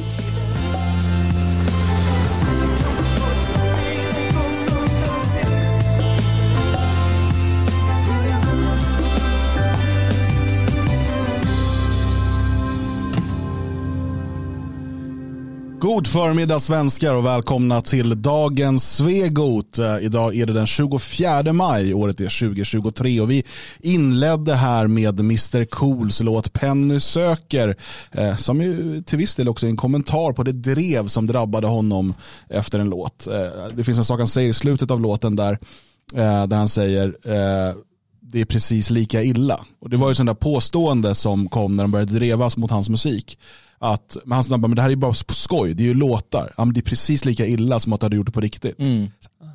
Yeah. Förmiddag svenskar och välkomna till dagens Svegot. Eh, idag är det den 24 maj, året är 2023 och vi inledde här med Mr Cools låt Penny söker eh, som ju till viss del också är en kommentar på det drev som drabbade honom efter en låt. Eh, det finns en sak han säger i slutet av låten där, där han säger det är precis lika illa. Och Det var ju sådana påstående som kom när de började drevas mot hans musik att men han snabbade, men det här är bara på skoj, det är ju låtar. Ja, men det är precis lika illa som att du hade gjort det på riktigt. Mm.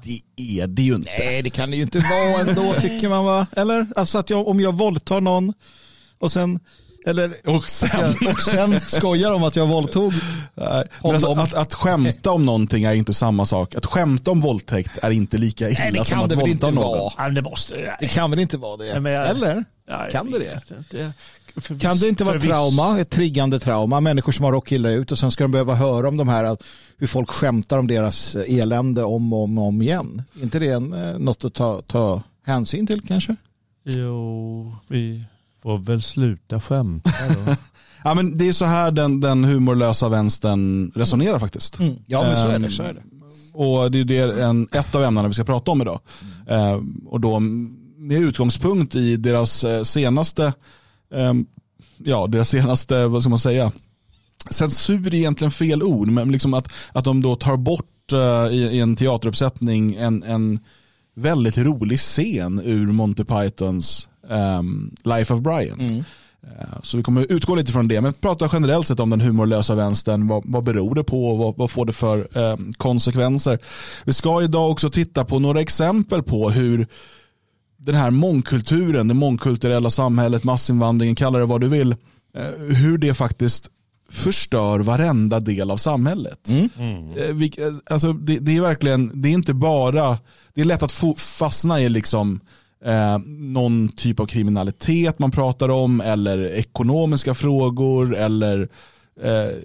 Det är det ju inte. Nej, det kan det ju inte vara ändå tycker man va? Eller? Alltså att jag, om jag våldtar någon och sen eller och sen, och sen skojar om att jag våldtog alltså, att, att skämta om någonting är inte samma sak. Att skämta om våldtäkt är inte lika illa Nej, som att våldta någon. Ja, det, måste, det kan väl inte vara det? Jag, Eller? Ja, kan det det? För kan det inte vara trauma, ett triggande trauma? Människor som har råkat illa ut och sen ska de behöva höra om de här, hur folk skämtar om deras elände om och om, om igen. Är inte det en, eh, något att ta, ta hänsyn till kanske? Jo, vi får väl sluta skämta då. ja, men det är så här den, den humorlösa vänstern resonerar faktiskt. Mm. Ja, men så är det. Så är det. Och det är det en, ett av ämnena vi ska prata om idag. Mm. Uh, och då med utgångspunkt i deras eh, senaste Ehm, ja, deras senaste, vad ska man säga, censur är egentligen fel ord, men liksom att, att de då tar bort uh, i, i, en teateruppsättning en, en väldigt rolig scen ur Monty Pythons um, Life of Brian. Mm. Uh, så vi kommer utgå lite från det, men prata generellt sett om den humorlösa vänstern. Vad, vad beror det på och vad, vad får det för uh, konsekvenser? Vi ska idag också titta på några exempel på hur den här mångkulturen, det mångkulturella samhället, massinvandringen, kalla det vad du vill, eh, hur det faktiskt förstör varenda del av samhället. Mm. Mm. Alltså, det, det, är verkligen, det är inte bara, det är lätt att fastna i liksom eh, någon typ av kriminalitet man pratar om eller ekonomiska frågor eller eh,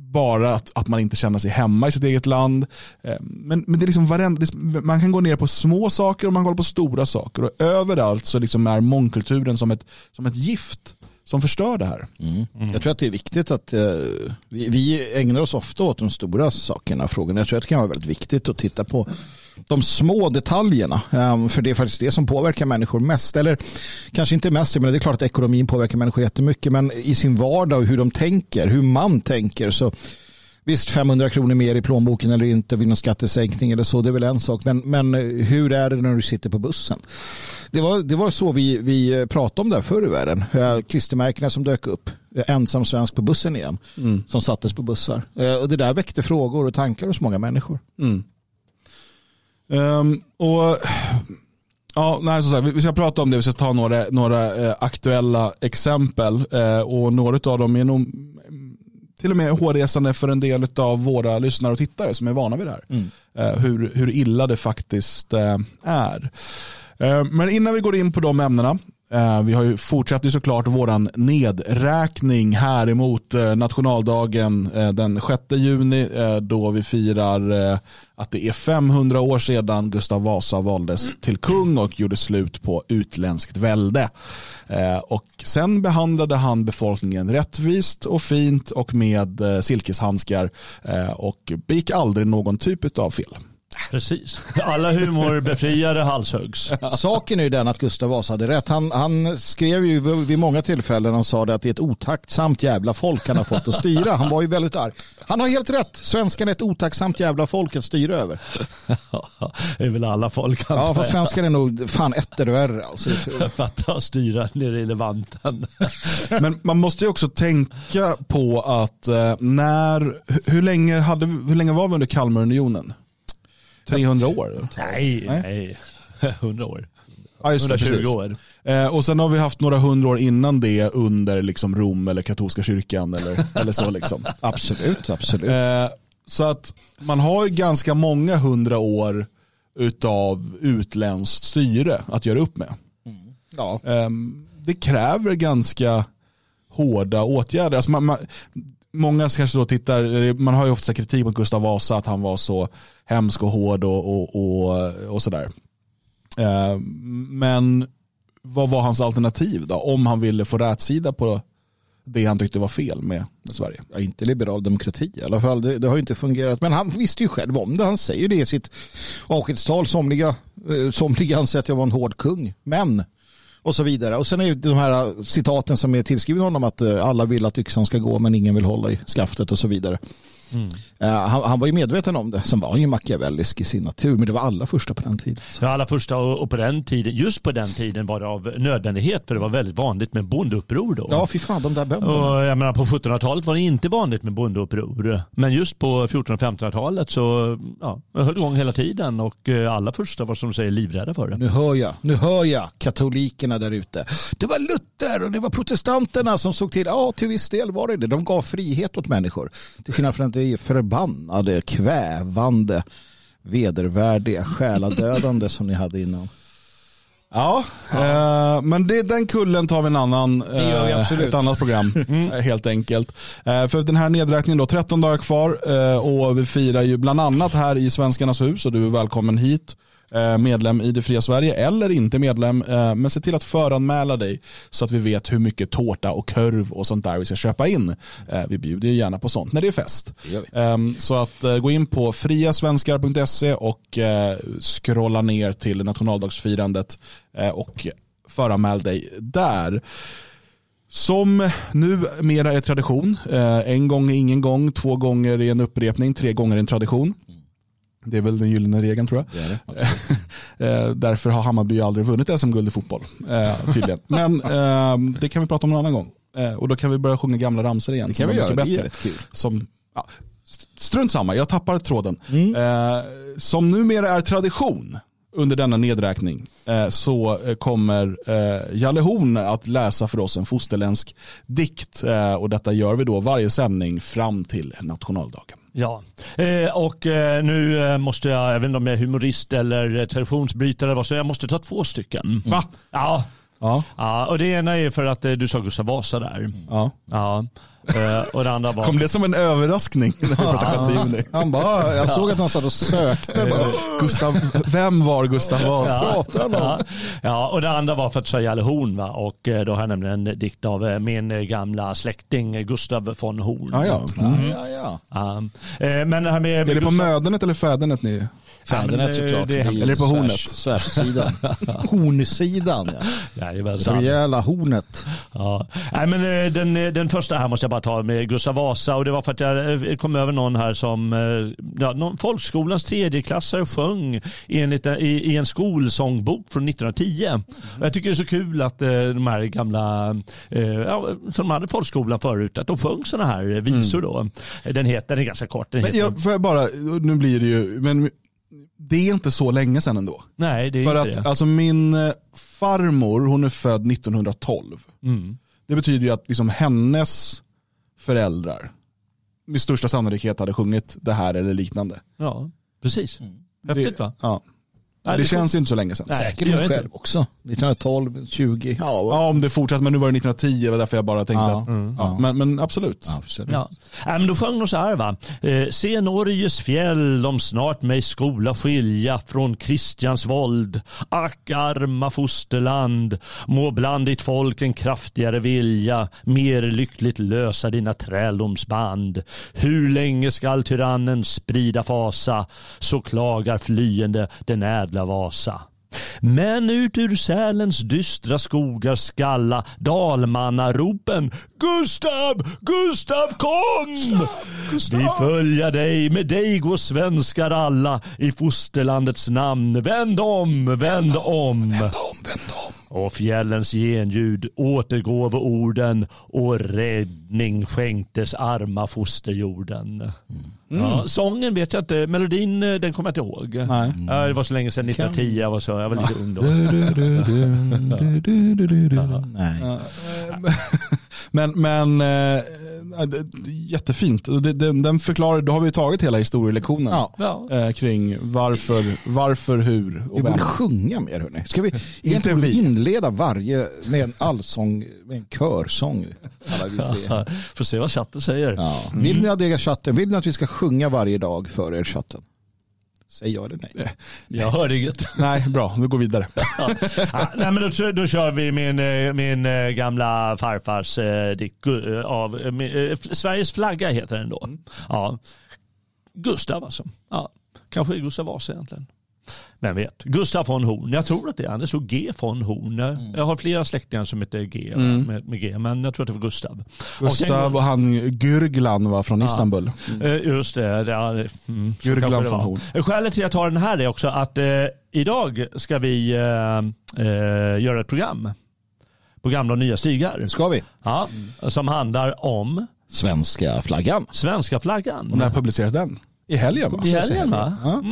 bara att, att man inte känner sig hemma i sitt eget land. Eh, men, men det är liksom varenda, man kan gå ner på små saker och man kan gå på stora saker. Och överallt så liksom är mångkulturen som ett, som ett gift som förstör det här. Mm. Mm. Jag tror att det är viktigt att eh, vi, vi, ägnar oss ofta åt de stora sakerna, frågorna. Jag tror att det kan vara väldigt viktigt att titta på de små detaljerna. Um, för det är faktiskt det som påverkar människor mest. Eller kanske inte mest, men det är klart att ekonomin påverkar människor jättemycket. Men i sin vardag och hur de tänker, hur man tänker. så Visst, 500 kronor mer i plånboken eller inte vid någon skattesänkning eller så, det är väl en sak. Men, men hur är det när du sitter på bussen? Det var, det var så vi, vi pratade om det förr i världen. Klistermärkena som dök upp. Ensam svensk på bussen igen. Mm. Som sattes på bussar. Eh, och det där väckte frågor och tankar hos många människor. Mm. Um, och Ja, nej, så vi ska prata om det, vi ska ta några, några eh, aktuella exempel eh, och några av dem är nog till och med hårresande för en del av våra lyssnare och tittare som är vana vid det här. Mm. Eh, hur, hur illa det faktiskt eh, är. Eh, men innan vi går in på de ämnena Eh, vi har ju fortsatt ju såklart våran nedräkning här emot eh, nationaldagen eh, den 6 juni då vi firar att det är 500 år sedan Gustav Vasa valdes till kung och gjorde slut på utländskt välde. Och sen behandlade han befolkningen rättvist och fint och med silkeshandskar och begick aldrig någon typ av fel. Precis. Alla humorbefriade halshuggs. Saken är ju den att Gustav Vasa hade rätt. Han, han skrev ju vid många tillfällen och sa det att det är ett otacksamt jävla folk han har fått att styra. Han var ju väldigt arg. Han har helt rätt. Svenskan är ett otacksamt jävla folk att styra över. det är väl alla folk. Ja, fast svenskan är nog fan etter värre. Alltså. Fatta att styra nere i Levanten. Men man måste ju också tänka på att eh, när, hur länge, hade, hur länge var vi under Kalmarunionen? 300 år? Nej, nej. 100 år. Ja, just 120 år. Eh, och sen har vi haft några hundra år innan det under liksom Rom eller katolska kyrkan eller, eller så. Liksom. absolut, absolut. Eh, så att man har ju ganska många hundra år utav utländskt styre att göra upp med. Mm. Ja. Eh, det kräver ganska hårda åtgärder. Alltså man, man, många kanske då tittar, eh, man har ju ofta kritik mot Gustav Vasa att han var så hemsk och hård och, och, och, och sådär. Eh, men vad var hans alternativ då? Om han ville få rätsida på det han tyckte var fel med, Sverige. Ja, inte liberal demokrati i alla fall. Det, det, har inte fungerat. Men han visste ju själv om det. Han säger det i sitt avskedstal. Somliga, eh, somliga anser att jag var en hård kung. Men och så vidare. Och sen är ju de här äh, citaten som är tillskrivna honom att äh, alla vill att yxan ska gå men ingen vill hålla i skaftet och så vidare. Mm. Uh, han, han, var ju medveten om det. Sen var han ju machiavellisk i sin natur. Men det var alla första på den tiden. Ja, alla första och, och, på den tiden, just på den tiden var det av nödvändighet. För det var väldigt vanligt med bondeuppror då. Ja, fy fan de där bönderna. Och, jag menar, på 1700-talet var det inte vanligt med bondeuppror. Men just på 1400 och 1500-talet så ja, höll igång hela tiden. Och uh, alla första var som du säger livrädda för det. Nu hör jag, nu hör jag katolikerna där ute. Det var Luther och det var protestanterna som såg till, ja till viss del var det det. De gav frihet åt människor. Till skillnad från det förbannade, kvävande, vedervärdiga, själadödande som ni hade innan. Ja, ja. Eh, men det, den kullen tar vi en annan, eh, ett annat program mm. Helt enkelt. Eh, för den här nedräkningen då, 13 dagar kvar eh, och vi firar ju bland annat här i Svenskarnas hus och du är välkommen hit. Eh, medlem i det fria Sverige eller inte medlem. Eh, men se till att föranmäla dig så att vi vet hur mycket tårta och kurv och sånt där vi ska köpa in. Eh, vi bjuder ju gärna på sånt när det är fest. Det ehm, så att gå in på friasvenskar.se och scrolla ner till nationaldagsfirandet och föranmäl dig där. Som nu mera är tradition. En gång är ingen gång, två gånger är en upprepning, tre gånger är en tradition. Det är väl den gyllene regeln tror jag. Det det. Eh, därför har Hammarby aldrig vunnit SM-guld i fotboll. Eh, tydligen. Men ehm, det kan vi prata om en annan gång. Eh, och då kan vi börja sjunga gamla ramsor igen. Det kan vi göra, bättre. det är rätt kul. Som, ja, strunt samma, jag tappar tråden. Mm. som numera är tradition under denna nedräkning så kommer Jalle Horn att läsa för oss en fosterländsk dikt och detta gör vi då varje sändning fram till nationaldagen. Ja, eh, och eh, nu eh, måste jag, jag vet inte om jag är humorist eller traditionsbrytare, så jag måste ta två stycken. Va? Ja. Ja. ja. Och det ena är för att du sa Gustav Vasa där. Ja. ja. Uh, och det andra var... Kom det som en överraskning? Ja, han bara, jag såg att han satt och sökte. Bara, Gustav, vem var Gustav Vasa? Ja, ja, och det andra var för att säga Horn. Va? Och eh, då har jag nämligen en dikt av eh, min gamla släkting Gustav von Horn. Ja, ja. Mm. ja, ja. Um, men det här med, är det på mödernet eller fädernet ni Fädernet såklart. Det, eller på hornet. Svärssidan. Hornsidan. Ja. Det rejäla hornet. Ja. Nej, men den, den första här måste jag bara ta med Gustav Vasa och det var för att jag eh, kom över någon här som eh, ja, någon folkskolans tredjeklassare sjöng enligt, i, i en skolsångbok från 1910. Mm. Jag tycker det är så kul att eh, de här gamla, ja, som de hade folkskolan förut, att de sjöng sådana här visor då. Den heter, den är ganska kort. Den men jag, får jag bara, nu blir det ju, men det är inte så länge sedan ändå. Nej, det är För inte att det. Alltså min farmor, hon är född 1912. Mm. Det betyder ju att liksom hennes föräldrar med största sannolikhet hade sjungit det här eller liknande. Ja, precis. Mm. Häftigt va? Ja. Nej, det, det känns ju inte så länge sedan. Säkert hon själv inte. också. 1912, 20. Ja, ja, om det fortsatt, men nu var det 1910, det var därför jag bara tänkte ja, att, mm. ja, men, men, absolut. absolut. Ja. Äh, men då sjöng de så här va. Eh, Se Norges fjäll, om snart mig skola skilja från Kristians våld. Ack arma fosterland, må bland ditt folk en kraftigare vilja, mer lyckligt lösa dina träldomsband. Hur länge skall tyrannen sprida fasa, så klagar flyende den ädla ädla Vasa. Men ut ur Sälens dystra skogar skalla dalmannaropen Gustav, Gustav kom! Gustav, Gustav. Vi följa dig, med dig går svenskar alla i fosterlandets namn. Vänd om, vänd, vänd om. Vänd om, vänd om. Och fjällens genljud återgåv orden och räddning skänktes arma fosterjorden. Mm. Ja, sången vet jag inte, melodin eh, den kommer jag inte ihåg. Nej. Ja, det var så länge sedan, 1910 jag var, så, jag var lite ung då. Nej. Men, men det- jättefint. Det, det, den förklarar, då har vi tagit hela historielektionen Ja. Eh, kring varför, varför, hur Vi och borde vem. sjunga mer hörni. Ska vi egentligen vi. inleda varje med en allsång, med en körsång? Alla vi tre. Får se vad chatten säger. Ja. Vill ni ha det chatten? Vill ni att vi ska sjunga varje dag för er chatten? Säg ja eller nej. Jag hörde inget. Nej, bra. Vi går vidare. ja, nej, men då, då kör vi min, eh, min eh, gamla farfars eh, dikt eh, av eh, Sveriges flagga heter den då. Ja. Gustav alltså. Ja. Kanske Gustav Vasa egentligen. Vem vet? Gustav von Horn. Jag tror att det är han. Det stod G von Horn. Jag- Jag har flera släktingar som heter G med, med G, men jag tror att det var Gustav. Gustav och han Gürglan var från Istanbul. Eh, Just det. det är, mm, så Jürgen kanske det von. Horn. Eh, Skälet till att jag tar den här är också att eh, idag ska vi eh, eh, göra ett program på gamla och nya stigar. Ska vi? Ja, som handlar om Svenska flaggan. svenska flaggan. Och när publiceras den? I helgen va? I helgen va? Ja.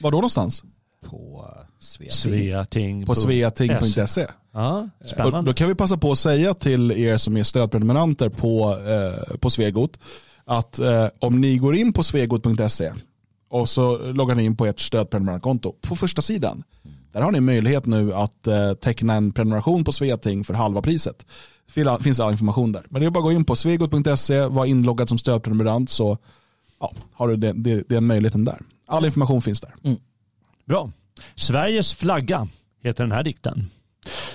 Var då någonstans? På eh, Svea. Sveating. På sveating.se. Ja, Och spännande. då kan vi passa på att säga till er som är stödprenumeranter på, eh, på Svegot att eh, om ni går in på svegot.se och så loggar ni in på ert stödprenumerantkonto på första sidan. Där har ni möjlighet nu att eh, teckna en prenumeration på Sveating för halva priset. Det finns all information där. Men det är bara att gå in på svegot.se, vara inloggad som stödprenumerant så ja, har du det, det, den möjligheten där. All information finns där. Bra. Sveriges flagga heter den här dikten.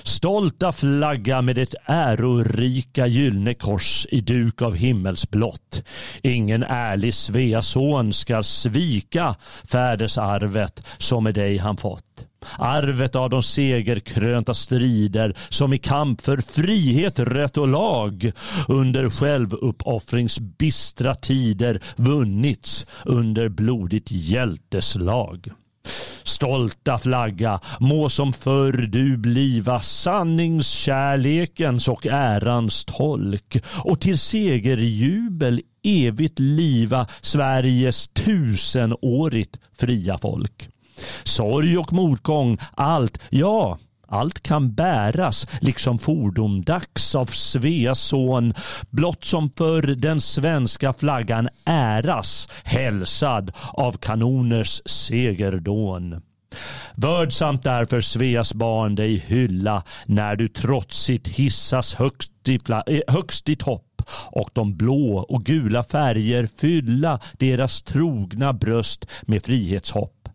Stolta flagga med ett ärorika gyllene kors i duk av himmelsblått. Ingen ärlig Sveason ska svika fädersarvet som med dig han fått. Arvet av de segerkrönta strider som i kamp för frihet, rätt och lag under självuppoffrings bistra tider vunnits under blodigt hjälteslag. Stolta flagga, må som förr du bliva sanningskärlekens och ärans tolk och till segerjubel evigt liva Sveriges tusenårigt fria folk. Sorg och motgång, allt, ja, allt kan bäras, liksom fordomdags av Sveas son, blott som för den svenska flaggan äras, hälsad av kanoners segerdån. Vördsamt därför Sveas barn dig hylla när du trotsigt hissas högst i, fla- eh, högst i topp och de blå och gula färger fylla deras trogna bröst med frihetshopp.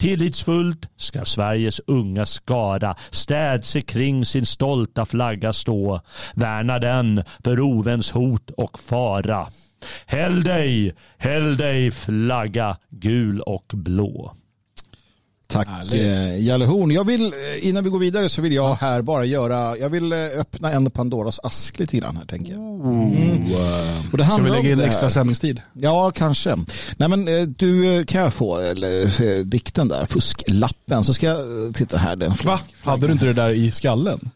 Tillitsfullt ska Sveriges unga skara städse kring sin stolta flagga stå. Värna den för oväns hot och fara. Häll dig, häll dig flagga gul och blå. Tack Härligt. eh, Jalle Horn. Jag vill, eh, innan vi går vidare så vill jag här bara göra, jag vill eh, öppna en Pandoras ask lite grann här tänker jag. Mm. Och det Ska vi handlar lägga om in extra sändningstid? Ja, kanske. Nej, men du kan jag få eller, dikten där, fusklappen, så ska jag titta här. Den Va? Hade du inte det där i skallen?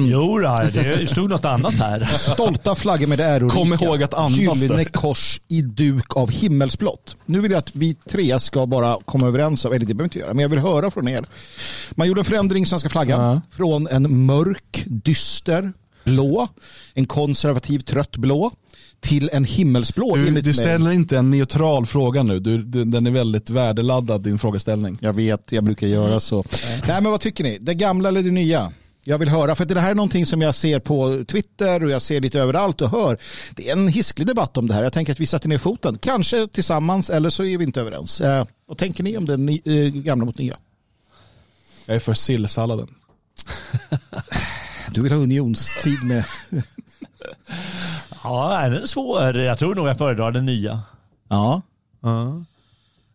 Jo, det stod något annat här. Stolta flaggor med det ärorika. Kom ihåg att andas Gyllene kors i duk av himmelsblått. Nu vill jag att vi tre ska bara komma överens om, eller det behöver vi inte göra, men jag vill höra från er. Man gjorde en förändring i svenska flaggan Ja. från en mörk, dyster blå, en konservativ trött blå, till en himmelsblå. Du, du mig. ställer inte en neutral fråga nu. Du, du, den är väldigt värdeladdad din frågeställning. Jag vet, jag brukar göra så. Nej, men vad tycker ni? Det gamla eller det nya? Jag vill höra, för det här är någonting som jag ser på Twitter och jag ser lite överallt och hör. Det är en hisklig debatt om det här. Jag tänker att vi sätter ner foten. Kanske tillsammans eller så är vi inte överens. Eh, vad tänker ni om det ny, eh, gamla mot nya? Jag är för sillsalladen. Du vill ha unionstid med... Ja, den är svår. Jag tror nog jag föredrar den nya. Ja. Ja.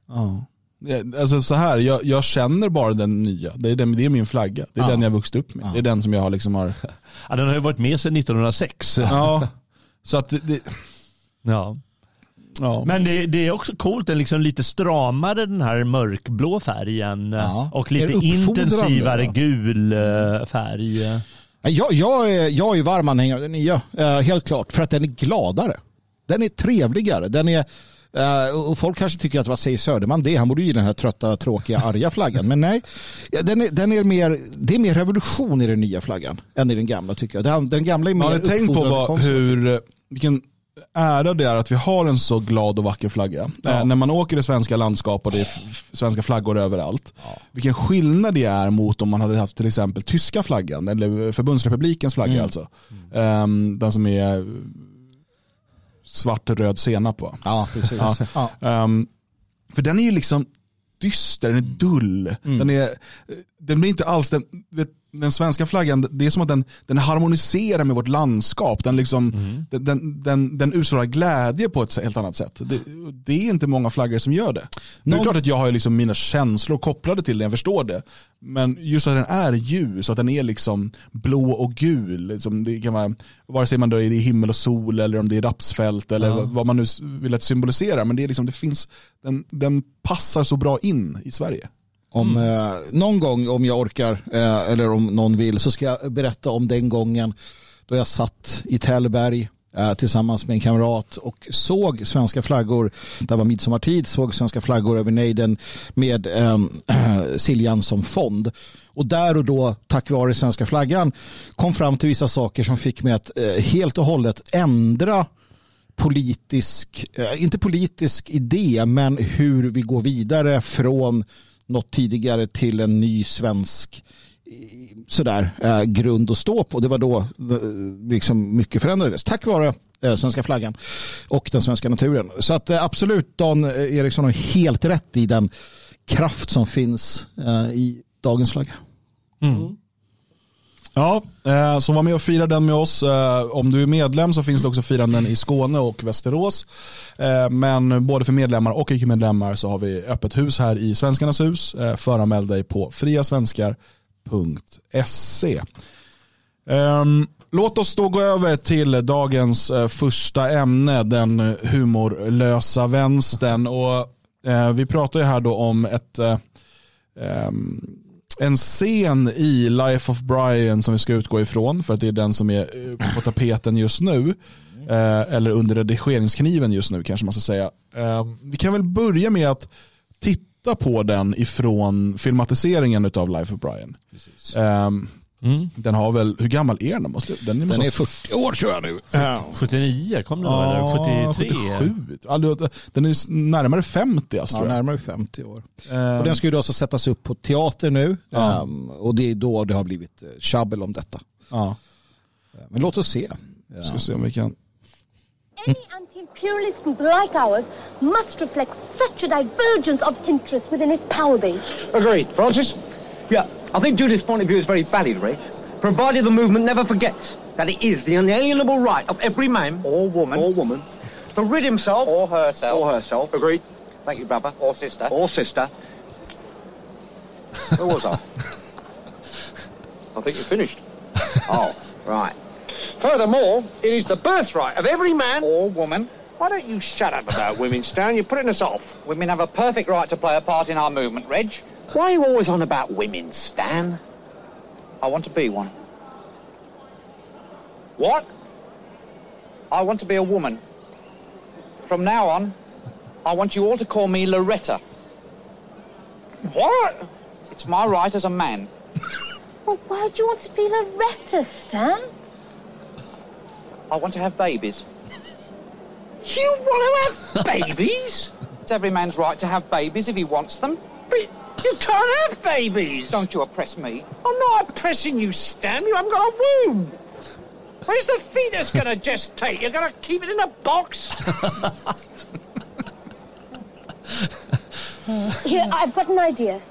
Ja. Det- Alltså så här, jag, jag känner bara den nya. Det är, den, det är min flagga. Det är Ja. den jag vuxit upp med. Ja. Det är den som jag har liksom har... Ja, den har ju varit med sedan 1906. Ja. Så att det, det, Ja. ja. Men det, det är också coolt, den liksom lite stramare den här mörkblå färgen Ja. och lite intensivare va? gul eh, färg. Jag, jag, är, jag är varm anhängare av den nya, eh, helt klart. För att den är gladare. Den är trevligare. Den är, eh, och folk kanske tycker att vad säger Söderman det? Han borde ju gilla den här trötta, tråkiga, arga flaggan. Men nej, den är, den är mer, det är mer revolution i den nya flaggan än i den gamla tycker jag. Den, den gamla är mer Har ni tänkt på vad, hur, vilken ära det är att vi har en så glad och vacker flagga. Eh, när man åker i svenska landskap och det är svenska flaggor överallt. Vilken skillnad det är mot om man hade haft till exempel tyska flaggan, eller förbundsrepublikens flagga Mm. alltså. Ehm, den som är svart, röd senap va? Ja, precis. Ja. Ja. Ehm, för den är ju liksom dyster, den är dull. Mm. Den, är, den blir inte alls, den, vet, den svenska flaggan, det är som att den, den harmoniserar med vårt landskap. Den, liksom, den, den, den, den utstrålar glädje på ett helt annat sätt. Det, det är inte många flaggor som gör det. Det är Någon- klart att jag har liksom mina känslor kopplade till den, jag förstår det. Men just att den är ljus, att den är liksom blå och gul. Liksom det kan vara, vare sig man då är i himmel och sol eller om det är rapsfält eller vad- vad man nu vill att symbolisera. Men det, är liksom, det finns, den, den passar så bra in i Sverige. Om, eh, någon gång om jag orkar eh, eller om någon vill så ska jag berätta om den gången då jag satt i Tällberg eh, tillsammans med en kamrat och såg svenska flaggor. Det var midsommartid, såg svenska flaggor över nejden med eh, Siljan som fond. Och där och då, tack vare svenska flaggan, kom fram till vissa saker som fick mig att eh, helt och hållet ändra politisk, eh, inte politisk idé, men hur vi går vidare från något tidigare till en ny svensk sådär, eh, grund att stå på. Det var då eh, liksom mycket förändrades tack vare eh, svenska flaggan och den svenska naturen. Så att eh, absolut, Dan Eriksson har helt rätt i den kraft som finns eh, i dagens flagga. Ja, eh, så var med och fira den med oss. Eh, om du är medlem så finns det också firanden i Skåne och Västerås. Eh, men både för medlemmar och icke-medlemmar så har vi öppet hus här i Svenskarnas hus. Eh, föranmäl dig på friasvenskar.se. Ehm, låt oss då gå över till dagens eh, första ämne, den humorlösa vänstern. Och, eh, vi pratar ju här då om ett eh, ehm, en scen i Life of Brian som vi ska utgå ifrån för att det är den som är eh, på tapeten just nu. Eh, eller under redigeringskniven just nu kanske man ska säga. Eh, vi kan väl börja med att titta på den ifrån filmatiseringen av Life of Brian. Eh, Mm. den har väl, hur gammal är den? Måste, den, Den måste är 40 år tror jag nu. Ja. 79 kom den Ja, eller 73? 77. Alltså, Den är närmare 50 alltså, Ja, tror jag. närmare 50 år. Eh, Och den ska ju då alltså sättas upp på teater nu. Ja. Ehm, och det är då det har blivit eh, tjabbel om detta. ja, Men låt oss se. ska se om vi kan. Any anti-imperialist group like ours must reflect such a divergence of interest within its power base. Agreed. Francis? Yeah, I think Judith's point of view is very valid, Ray. Provided the movement never forgets that it is the unalienable right of every man Or woman. or woman to rid himself Or herself. or herself. Agreed. Thank you, brother. Or sister. Or sister. Where was I? I think you're finished. Oh, right. Furthermore, it is the birthright of every man or woman. Why don't you shut up about women, Stan? You're putting us off. Women have a perfect right to play a part in our movement, Reg. Why are you always on about women, Stan? I want to be one. What? I want to be a woman. From now on, I want you all to call me Loretta. What? It's my right as a man. Well, why do you want to be Loretta, Stan? I want to have babies. You want to have babies? It's every man's right to have babies if he wants them. But you can't have babies. Don't you oppress me. I'm not oppressing you, Stan. You haven't got a womb. Where's the fetus going to gestate? You're going to keep it in a box? Here, I've got an idea.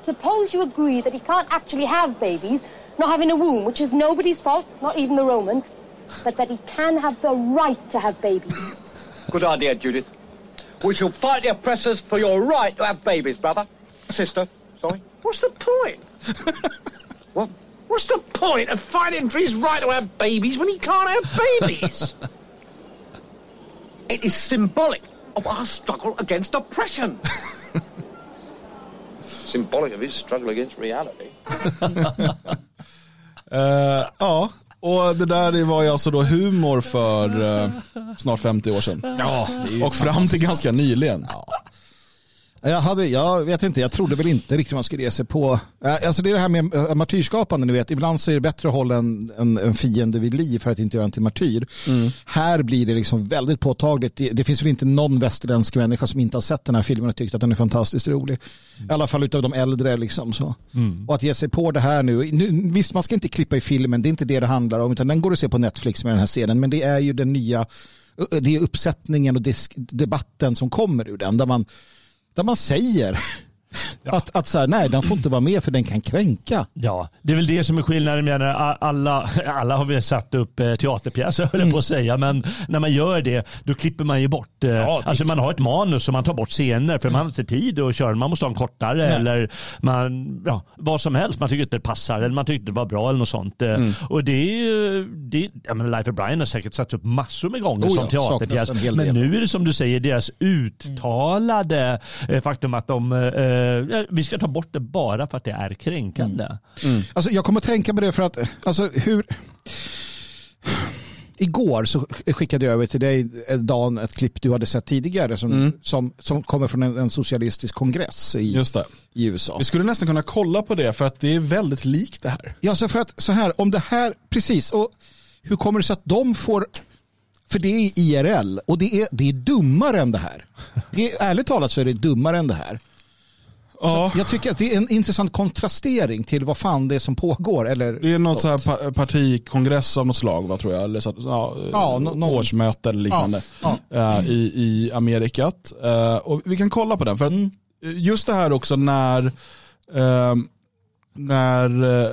Suppose you agree that he can't actually have babies, not having a womb, which is nobody's fault, not even the Romans, but that he can have the right to have babies. Good idea, Judith. We shall fight the oppressors for your right to have babies, brother. Sister, sorry. What's the point? What? What's the point of fighting for his right to have babies when he can't have babies? It is symbolic of our struggle against oppression. Symbolic of his struggle against reality. Eh, ja, Och det där var ju alltså då humor för eh, snart 50 år sedan. Ja, det är ju Och fram till ganska nyligen. Jag, hade, jag vet inte, jag trodde väl inte riktigt man skulle ge sig på. Eh, Alltså det är det här med eh, martyrskapande, ni vet. Ibland så är det bättre att hålla en, en, en fiende vid liv för att inte göra en till martyr. Här blir det liksom väldigt påtagligt. Det, det finns väl inte någon västerländsk människa som inte har sett den här filmen och tyckt att den är fantastiskt rolig. I alla fall utav de äldre. Liksom, så. Och att ge sig på det här nu, nu. Visst, man ska inte klippa i filmen, det är inte det det handlar om. Utan den går att se på Netflix med den här scenen. Men det är ju den nya, det är uppsättningen och debatten som kommer ur den. Där man där man säger att, att så här, nej, den får inte vara med för den kan kränka. Ja, det är väl det som är skillnaden. Jag menar, alla, alla har väl satt upp eh, teaterpjäser höll jag på att säga. Men när man gör det då klipper man ju bort. eh, alltså man har ett manus och man tar bort scener för man har inte tid att köra. Man måste ha en kortare eller man, ja, vad som helst. Man tycker inte det passar eller man tycker det var bra eller något sånt. Eh, Och det är ju, det, jag menar, Life of Brian har säkert satt upp massor med gånger Oh som ja, teaterpjäs. Men nu är det som du säger deras uttalade eh, faktum att de, eh, vi ska ta bort det bara för att det är kränkande. Alltså, jag kommer att tänka på det för att, alltså hur... Igår så skickade jag över till dig, eh, Dan, ett klipp du hade sett tidigare som, som, som kommer från en, en socialistisk kongress i, Just det. i USA. Vi skulle nästan kunna kolla på det för att det är väldigt likt det här. Ja, så för att så här, om det här, precis, och hur kommer det sig att de får, för det är IRL och det är, det är dummare än det här. Det är, ärligt talat så är det dummare än det här. Ja. Jag tycker att det är en intressant kontrastering till vad fan det är som pågår. Eller, Det är något så här pa- partikongress av något slag, va, tror jag. Eller så, ja, Ja, nå- någon- årsmöte eller liknande Ja, eh, i, i Amerikat. Eh, och vi kan kolla på den. För Mm. just det här också när, eh, när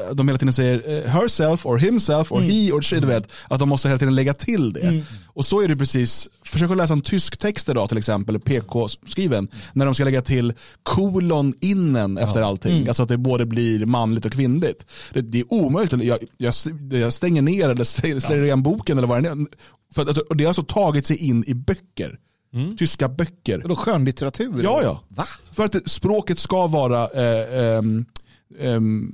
eh, de hela tiden säger eh, herself or himself or he or she, du vet, att de måste hela tiden lägga till det. Och så är det precis, försök att läsa en tysk text idag till exempel, PK-skriven, när de ska lägga till kolon innen efter allting. Alltså att det både blir manligt och kvinnligt. Det, det är omöjligt, jag, jag, jag stänger ner eller slänger igen boken eller vad det är. För alltså, och det har alltså tagit sig in i böcker. Tyska böcker. Skönlitteratur? Ja, ja. Va? För att språket ska vara eh, ehm, ehm,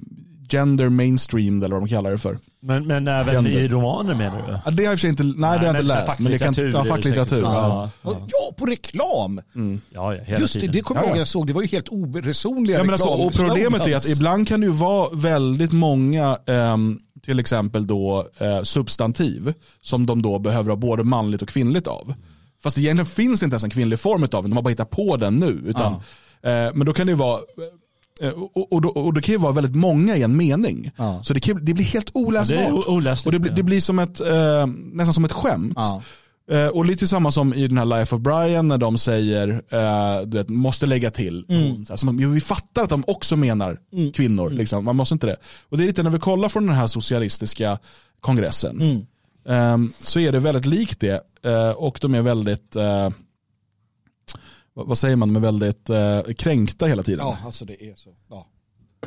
gender mainstream eller vad de kallar det för. Men, men även Gender. i romaner menar du? Ja, det har jag för sig inte, nej, det har jag inte läst. Men det kan, ja, det facklitteratur. Ja. Ja. Ja, på reklam. Ja, ja, hela Just det, tiden. det kommer jag Ja, ihåg ja. jag såg. Det var ju helt oresonliga Ja, men alltså, och problemet är att ibland kan det ju vara väldigt många, ehm, till exempel då eh, substantiv, som de då behöver ha både manligt och kvinnligt av. Fast egentligen finns det inte ens en kvinnlig form av den, de har bara hittat på den nu. Utan, eh, men då kan det ju vara, eh, och, och, då, och det kan ju vara väldigt många i en mening. Ja. Så det, kan, det blir helt oläsbart. Ja, det oläsligt, och det, det blir som ett, eh, nästan som ett skämt. Ja. Eh, och lite samma som i den här Life of Brian när de säger, eh, du vet, måste lägga till. Mm. Så här, jo, vi fattar att de också menar kvinnor, liksom. man måste inte det. Och det är lite när vi kollar från den här socialistiska kongressen, Mm. eh, så är det väldigt likt det. Eh, och de är väldigt, eh, vad, vad säger man, de är väldigt eh, kränkta hela tiden. Ja, alltså det är så. Ja.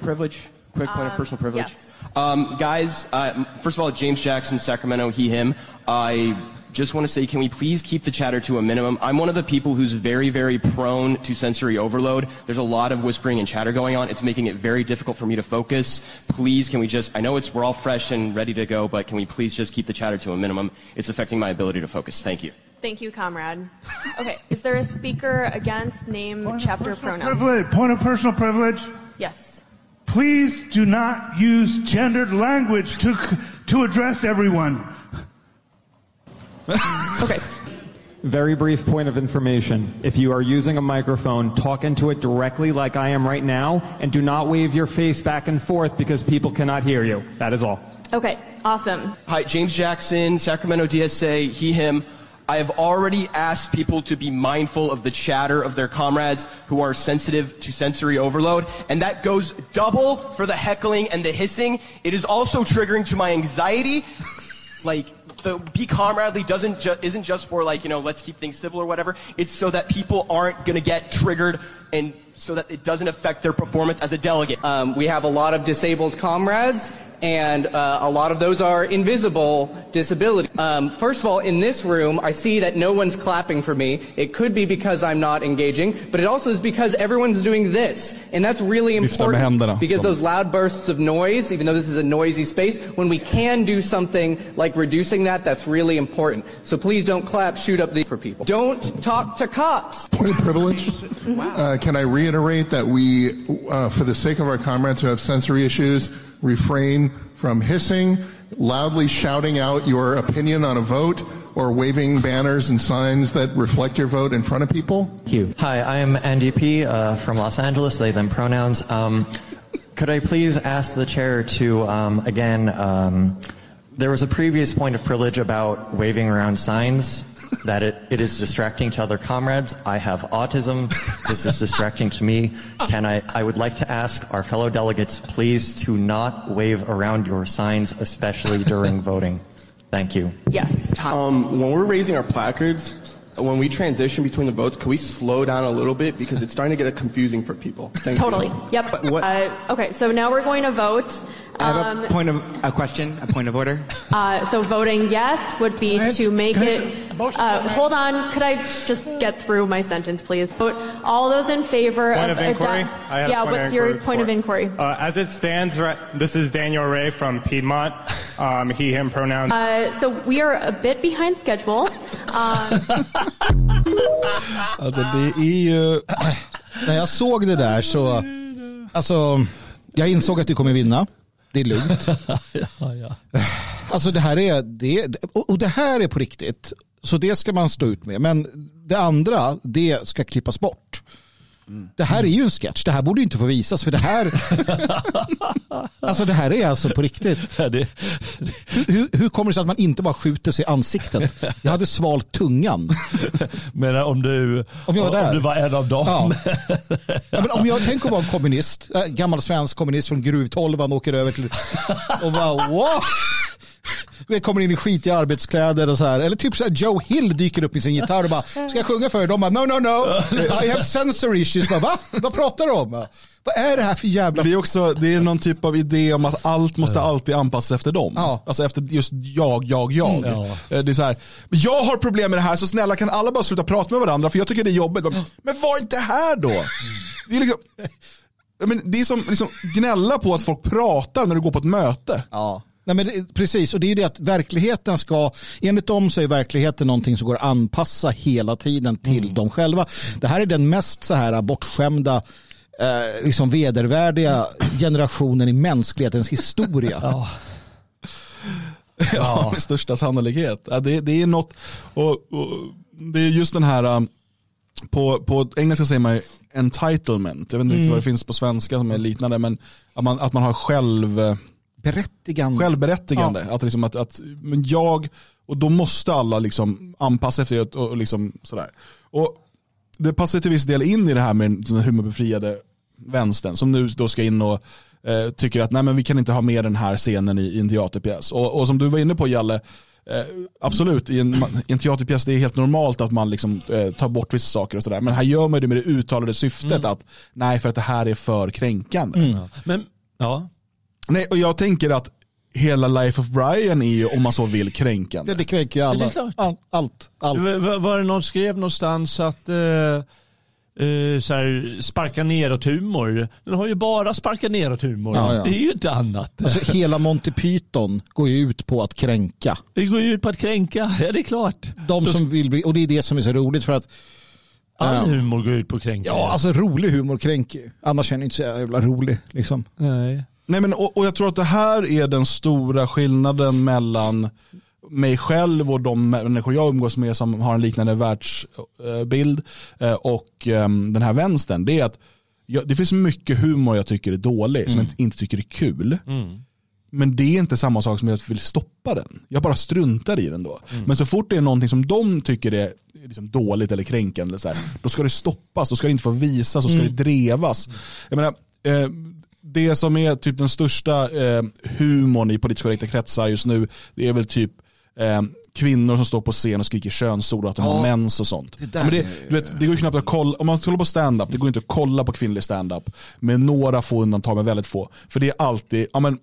privilege? Quick point of personal privilege. yes. Um, guys, uh, first of all, James Jackson, Sacramento, he, him. I just want to say, can we please keep the chatter to a minimum? I'm one of the people who's very, very prone to sensory overload. There's a lot of whispering and chatter going on. It's making it very difficult for me to focus. Please, can we just, I know it's, we're all fresh and ready to go, but can we please just keep the chatter to a minimum? It's affecting my ability to focus. Thank you. Thank you, comrade. Okay, is there a speaker against name, chapter, pronoun? Privilege, point of personal privilege. Yes. Please do not use gendered language to to address everyone. Okay. Very brief point of information. If you are using a microphone, talk into it directly like I am right now, and do not wave your face back and forth because people cannot hear you. That is all. Okay, awesome. Hi, James Jackson, Sacramento DSA, he, him. I have already asked people to be mindful of the chatter of their comrades who are sensitive to sensory overload, and that goes double for the heckling and the hissing. It is also triggering to my anxiety. Like, the be comradely doesn't ju- isn't just for like you know let's keep things civil or whatever. It's so that people aren't gonna get triggered and so that it doesn't affect their performance as a delegate. Um, we have a lot of disabled comrades, and uh, a lot of those are invisible disability. Um, first of all, in this room, I see that no one's clapping for me. It could be because I'm not engaging, but it also is because everyone's doing this, and that's really important because those loud bursts of noise, even though this is a noisy space, when we can do something like reducing that, that's really important. So please don't clap, shoot up the for people. Don't talk to cops. Point of privilege. Uh, can I reiterate that we, uh, for the sake of our comrades who have sensory issues, refrain from hissing, loudly shouting out your opinion on a vote, or waving banners and signs that reflect your vote in front of people? Thank you. Hi, I am Andy P. Uh, from Los Angeles, they, them pronouns. Um, could I please ask the chair to, um, again, um, there was a previous point of privilege about waving around signs, that it, it is distracting to other comrades. I have autism. This is distracting to me. Can I, I would like to ask our fellow delegates, please, to not wave around your signs, especially during voting. Thank you. Yes. Um, when we're raising our placards, when we transition between the votes, can we slow down a little bit because it's starting to get confusing for people? Thank Totally. You. Yep. What- Uh, okay, so now we're going to vote. I have Um, a point of a question, a point of order. uh, so voting yes would be to make it. Uh, hold on, could I just get through my sentence, please? Vote all those in favor Point of. of inquiry? ado- I have a yeah, point of what's your inquiry point of inquiry? Uh, as it stands, right, this is Daniel Ray from Piedmont. Um, he, him pronouns. Uh, so we are a bit behind schedule. Um, Alltså det är ju... När jag såg det där så, alltså, jag insåg att vi kommer vinna. Det är lugnt. ja, ja. Alltså det här är, det, och det här är på riktigt. Så det ska man stå ut med. Men det andra, det ska klippas bort. Det här är ju en sketch. Det här borde ju inte få visas. För det här, alltså det här är alltså på riktigt. Hur, hur, hur kommer det sig att man inte bara skjuter sig i ansiktet? Jag hade svalt tungan. Men om du, Om jag var där. om du var en av dem. Ja. Ja, men om jag tänker vara en kommunist, äh, gammal svensk kommunist från gruvtolvan åker över till och bara wow. Vi kommer in i skitiga arbetskläder och så här. Eller typ så här Joe Hill dyker upp med sin gitarr och bara, ska jag sjunga för er? De bara, no, no, no. I have sensory issues. Bara, Va? Vad pratar du om? Vad är det här för jävla... Det är också det är någon typ av idé om att allt måste alltid anpassas efter dem. Ja. Alltså efter just jag, jag, jag. Mm. Eh, Det är så här, "Men jag har problem med det här så snälla kan alla bara sluta prata med varandra för jag tycker det är jobbigt. Men var inte här då. Det är, liksom, Ja, men det är som liksom, gnälla på att folk pratar när du går på ett möte. Ja. Nej, men det, precis, och det är ju det att verkligheten ska, enligt dem så är verkligheten någonting som går att anpassa hela tiden till dem själva. Det här är den mest så här bortskämda, eh, liksom vedervärdiga generationen i mänsklighetens historia. Ja. Ja, med största sannolikhet. Ja, det, det är något, och, och det är just den här, um, på, på engelska säger man ju entitlement, jag vet inte Mm. vad det finns på svenska som är liknande, men att man, att man har själv, Berättigande. självberättigande. Att, liksom att, att men jag, och då måste alla liksom anpassa efter det och, och liksom sådär. Och det passar till viss del in i det här med den humorbefriade vänstern som nu då ska in och eh, tycker att nej men vi kan inte ha med den här scenen i, i en teaterpjäs. Och, och som du var inne på Jalle, eh, absolut i en, i en teaterpjäs det är helt normalt att man liksom, eh, tar bort vissa saker och sådär. Men här gör man det med det uttalade syftet att nej för att det här är för kränkande. Men, ja. Nej, och jag tänker att hela Life of Brian är ju om man så vill kränkande. Det, det kränker ju Ja, alla. det är klart. All, allt. allt. V- v- Var det någon skrev någonstans att eh, eh, så här, sparka neråt humor. Den har ju bara sparka neråt humor. Ja, ja. Det är ju inte annat. Alltså, hela Monty Python går ju ut på att kränka. Det går ju ut på att kränka, ja det är klart. De som vill bli, och det är det som är så roligt för att All Ja. humor går ut på kränka. Ja, alltså rolig humor kränker ju. Annars är den inte så jävla rolig. Liksom. Nej. Nej, men, och, och jag tror att det här är den stora skillnaden mellan mig själv och de människor jag umgås med som har en liknande världsbild eh, och eh, den här vänstern. Det är att det finns mycket humor jag tycker är dålig som jag inte- inte tycker är kul. Mm. Men det är inte samma sak som att jag vill stoppa den. Jag bara struntar i den då. Mm. Men så fort det är någonting som de tycker är liksom dåligt eller kränkande, eller så här, då ska det stoppas, då ska det inte få visas, då ska Mm. det drevas. Jag menar, eh, det som är typ den största eh, humorn i politiskt korrekta kretsar just nu, det är väl typ eh, kvinnor som står på scen och skriker könsord och att de Ja, har mens och sånt. det Men det, du vet, det går ju knappt att kolla, om man kollar på stand-up, det går inte att kolla på kvinnlig stand-up med några få undantag, men väldigt få. För det är alltid, ja men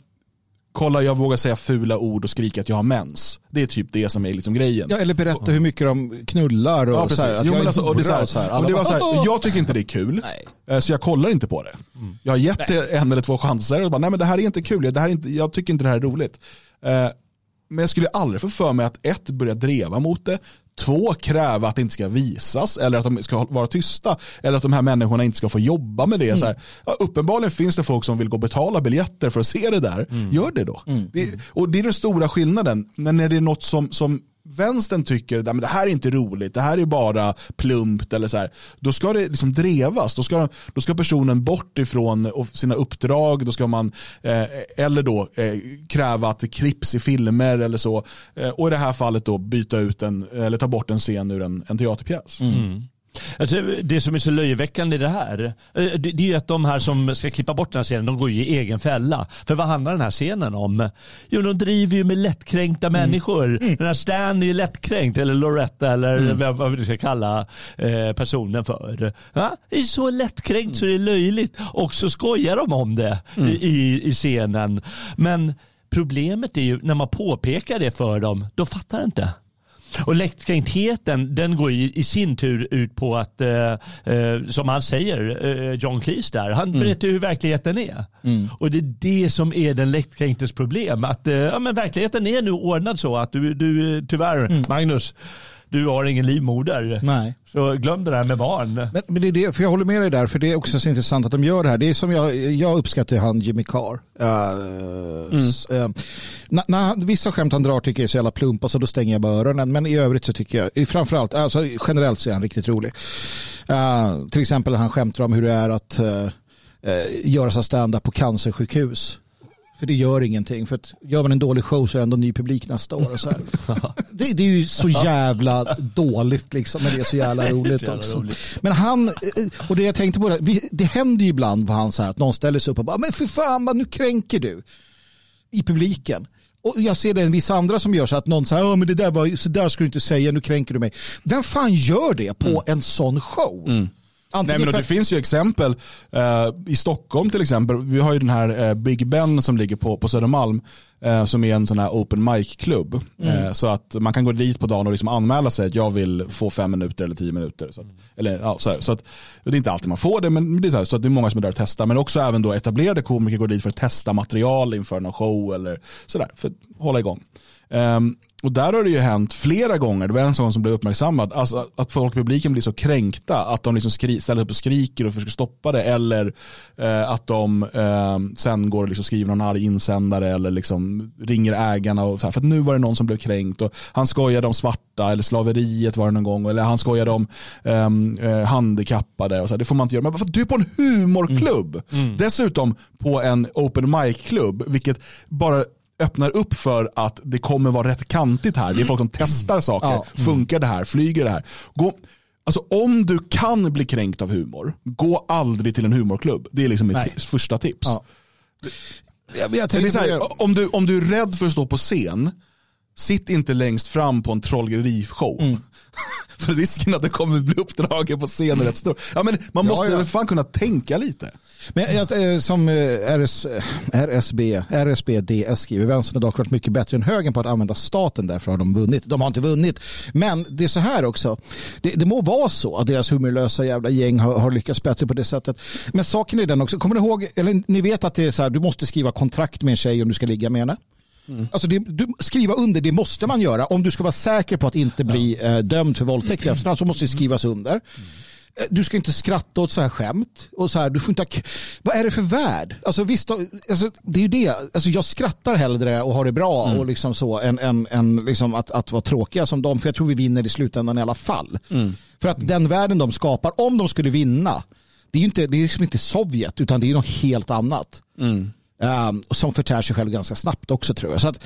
kolla jag vågar säga fula ord och skrika att jag har mens. Det är typ det som är liksom grejen. Ja, eller berätta hur mycket de knullar och Ja, så precis. här, att Jo, jag men är alltså, och det är så här, och var så här, "Åh!" jag tycker inte det är kul, eh, så jag kollar inte på det. Jag har gett det en eller två chanser och bara, nej men det här är inte kul, det här är inte, jag tycker inte det här är roligt. Eh, Men jag skulle aldrig få för mig att ett, börja dreva mot det, två, kräva att det inte ska visas eller att de ska vara tysta eller att de här människorna inte ska få jobba med det. Så här, ja, uppenbarligen finns det folk som vill gå och betala biljetter för att se det där. Gör det då. Det, och det är den stora skillnaden. Men när det är något som, som vänstern tycker "Nej, men det här är inte roligt, det här är bara plumpt eller så här, då ska det liksom drevas. Då ska, då ska personen bort ifrån sina uppdrag, då ska man, eh, eller då eh, kräva att det klipps i filmer eller så. Eh, och i det här fallet då byta ut en, eller ta bort en scen ur en, en teaterpjäs. Mm. Alltså, det som är så löjeväckande i det här, eh, det är ju att de här som ska klippa bort den här scenen, de går ju i egen fälla. För vad handlar den här scenen om? Jo, de driver ju med lättkränkta människor. Den här Stan är ju lättkränkt, eller Loretta, eller Mm. vad, vi ska kalla eh, personen för. Ja? Det är så lättkränkt så det är löjligt. Och så skojar de om det Mm. i, i, scenen. Men problemet är ju när man påpekar det för dem, då fattar de inte. Och lättkränktheten den går i, i sin tur ut på att, eh, eh, som han säger, eh, John Cleese där, han berättar hur verkligheten är. Och det är det som är den lättkränktes problem. Att eh, ja, men verkligheten är nu ordnad så att du, du tyvärr, Magnus, du har ingen livmoder. Nej. Så glöm det där med barn. Men, men det är det, för jag håller med dig där, för det är också så intressant att de gör det här. Det är som jag, jag uppskattar han Jimmy Carr. Uh, eh, när, när han- vissa skämt han drar tycker jag är så jävla plumpa så då stänger jag bara öronen. Men i övrigt så tycker jag, framförallt, alltså generellt så är han riktigt rolig. Eh, till exempel han skämtar om hur det är att uh, göra sig stand-up på cancersjukhus. För det gör ingenting. För att gör man en dålig show så är det ändå ny publik nästa år. Och så. Det, det är ju så jävla dåligt liksom, men det är så jävla roligt jävla också. roligt. Men han, eh, och det jag tänkte på, det, det händer ju ibland på han så här att någon ställer sig upp och bara, men för fan vad nu kränker du i publiken. Och jag ser det en vissa andra som gör så att någon säger, men det där var, så där ska du inte säga, nu kränker du mig. Vem fan gör det på en sån show? Nej, Antingen men för det finns ju exempel eh, i Stockholm till exempel. Vi har ju den här eh, Big Ben som ligger på, på Södermalm eh, som är en sån här open mic-klubb. Mm. Eh, så att man kan gå dit på dagen och liksom anmäla sig att jag vill få fem minuter eller tio minuter. Så att, eller, ja, så här, så att, det är inte alltid man får det, men det är, så, här, så att det är många som är där och testar. Men också även då etablerade komiker går dit för att testa material inför någon show eller sådär, för att hålla igång. Ehm, och där har det ju hänt flera gånger, det var en sån som blev uppmärksammad, alltså att folk i publiken blir så kränkta att de liksom skri- ställer upp och skriker och försöker stoppa det. Eller eh, att de eh, sen går och liksom skriver någon arg insändare eller liksom ringer ägarna och så här, för att nu var det någon som blev kränkt. Och han skojade om svarta eller slaveriet var det någon gång. Eller han skojade om ehm, eh, handikappade och så här, det får man inte göra. Men varför? Du är på en humorklubb, dessutom på en open mic-klubb vilket bara öppnar upp för att det kommer vara rätt kantigt här. Det är folk som testar saker. Ja. Funkar det här? Flyger det här? Gå, alltså om du kan bli kränkt av humor, gå aldrig till en humorklubb. Det är liksom mitt tips, första tips. Ja. Jag, jag här, om, du, om du är rädd för att stå på scen, sitt inte längst fram på en trollerishow. Mm. för risken att det kommer bli uppdragen på scen är rätt stor. Ja, men man Ja, måste ja. väl fan kunna tänka lite. Men jag, eh, som eh, RS, RSB, RSBDS skriver, vänstern har dock varit mycket bättre än högern på att använda staten, därför har de vunnit. De har inte vunnit. Men det är så här också, det, det må vara så att deras humorlösa jävla gäng har, har lyckats bättre på det sättet. Men saken är den också, kommer ni ihåg, eller ni vet att det är så här, du måste skriva kontrakt med en tjej om du ska ligga med henne? Alltså det, du, skriva under, det måste man göra. Om du ska vara säker på att inte bli eh, dömd för våldtäkt i efterhand så måste det skrivas under. Eh, Du ska inte skratta åt så här skämt. Och så här, du får inte ha, vad är det för värld? Alltså, visst, alltså, det är ju det. Alltså, jag skrattar hellre och har det bra och liksom så än, än, än liksom att, att vara tråkiga som dem. För jag tror vi vinner i slutändan i alla fall. För att den världen de skapar, om de skulle vinna, det är ju inte, det är liksom inte Sovjet utan det är något helt annat. Um, som förtär sig själv ganska snabbt också tror jag. Så att,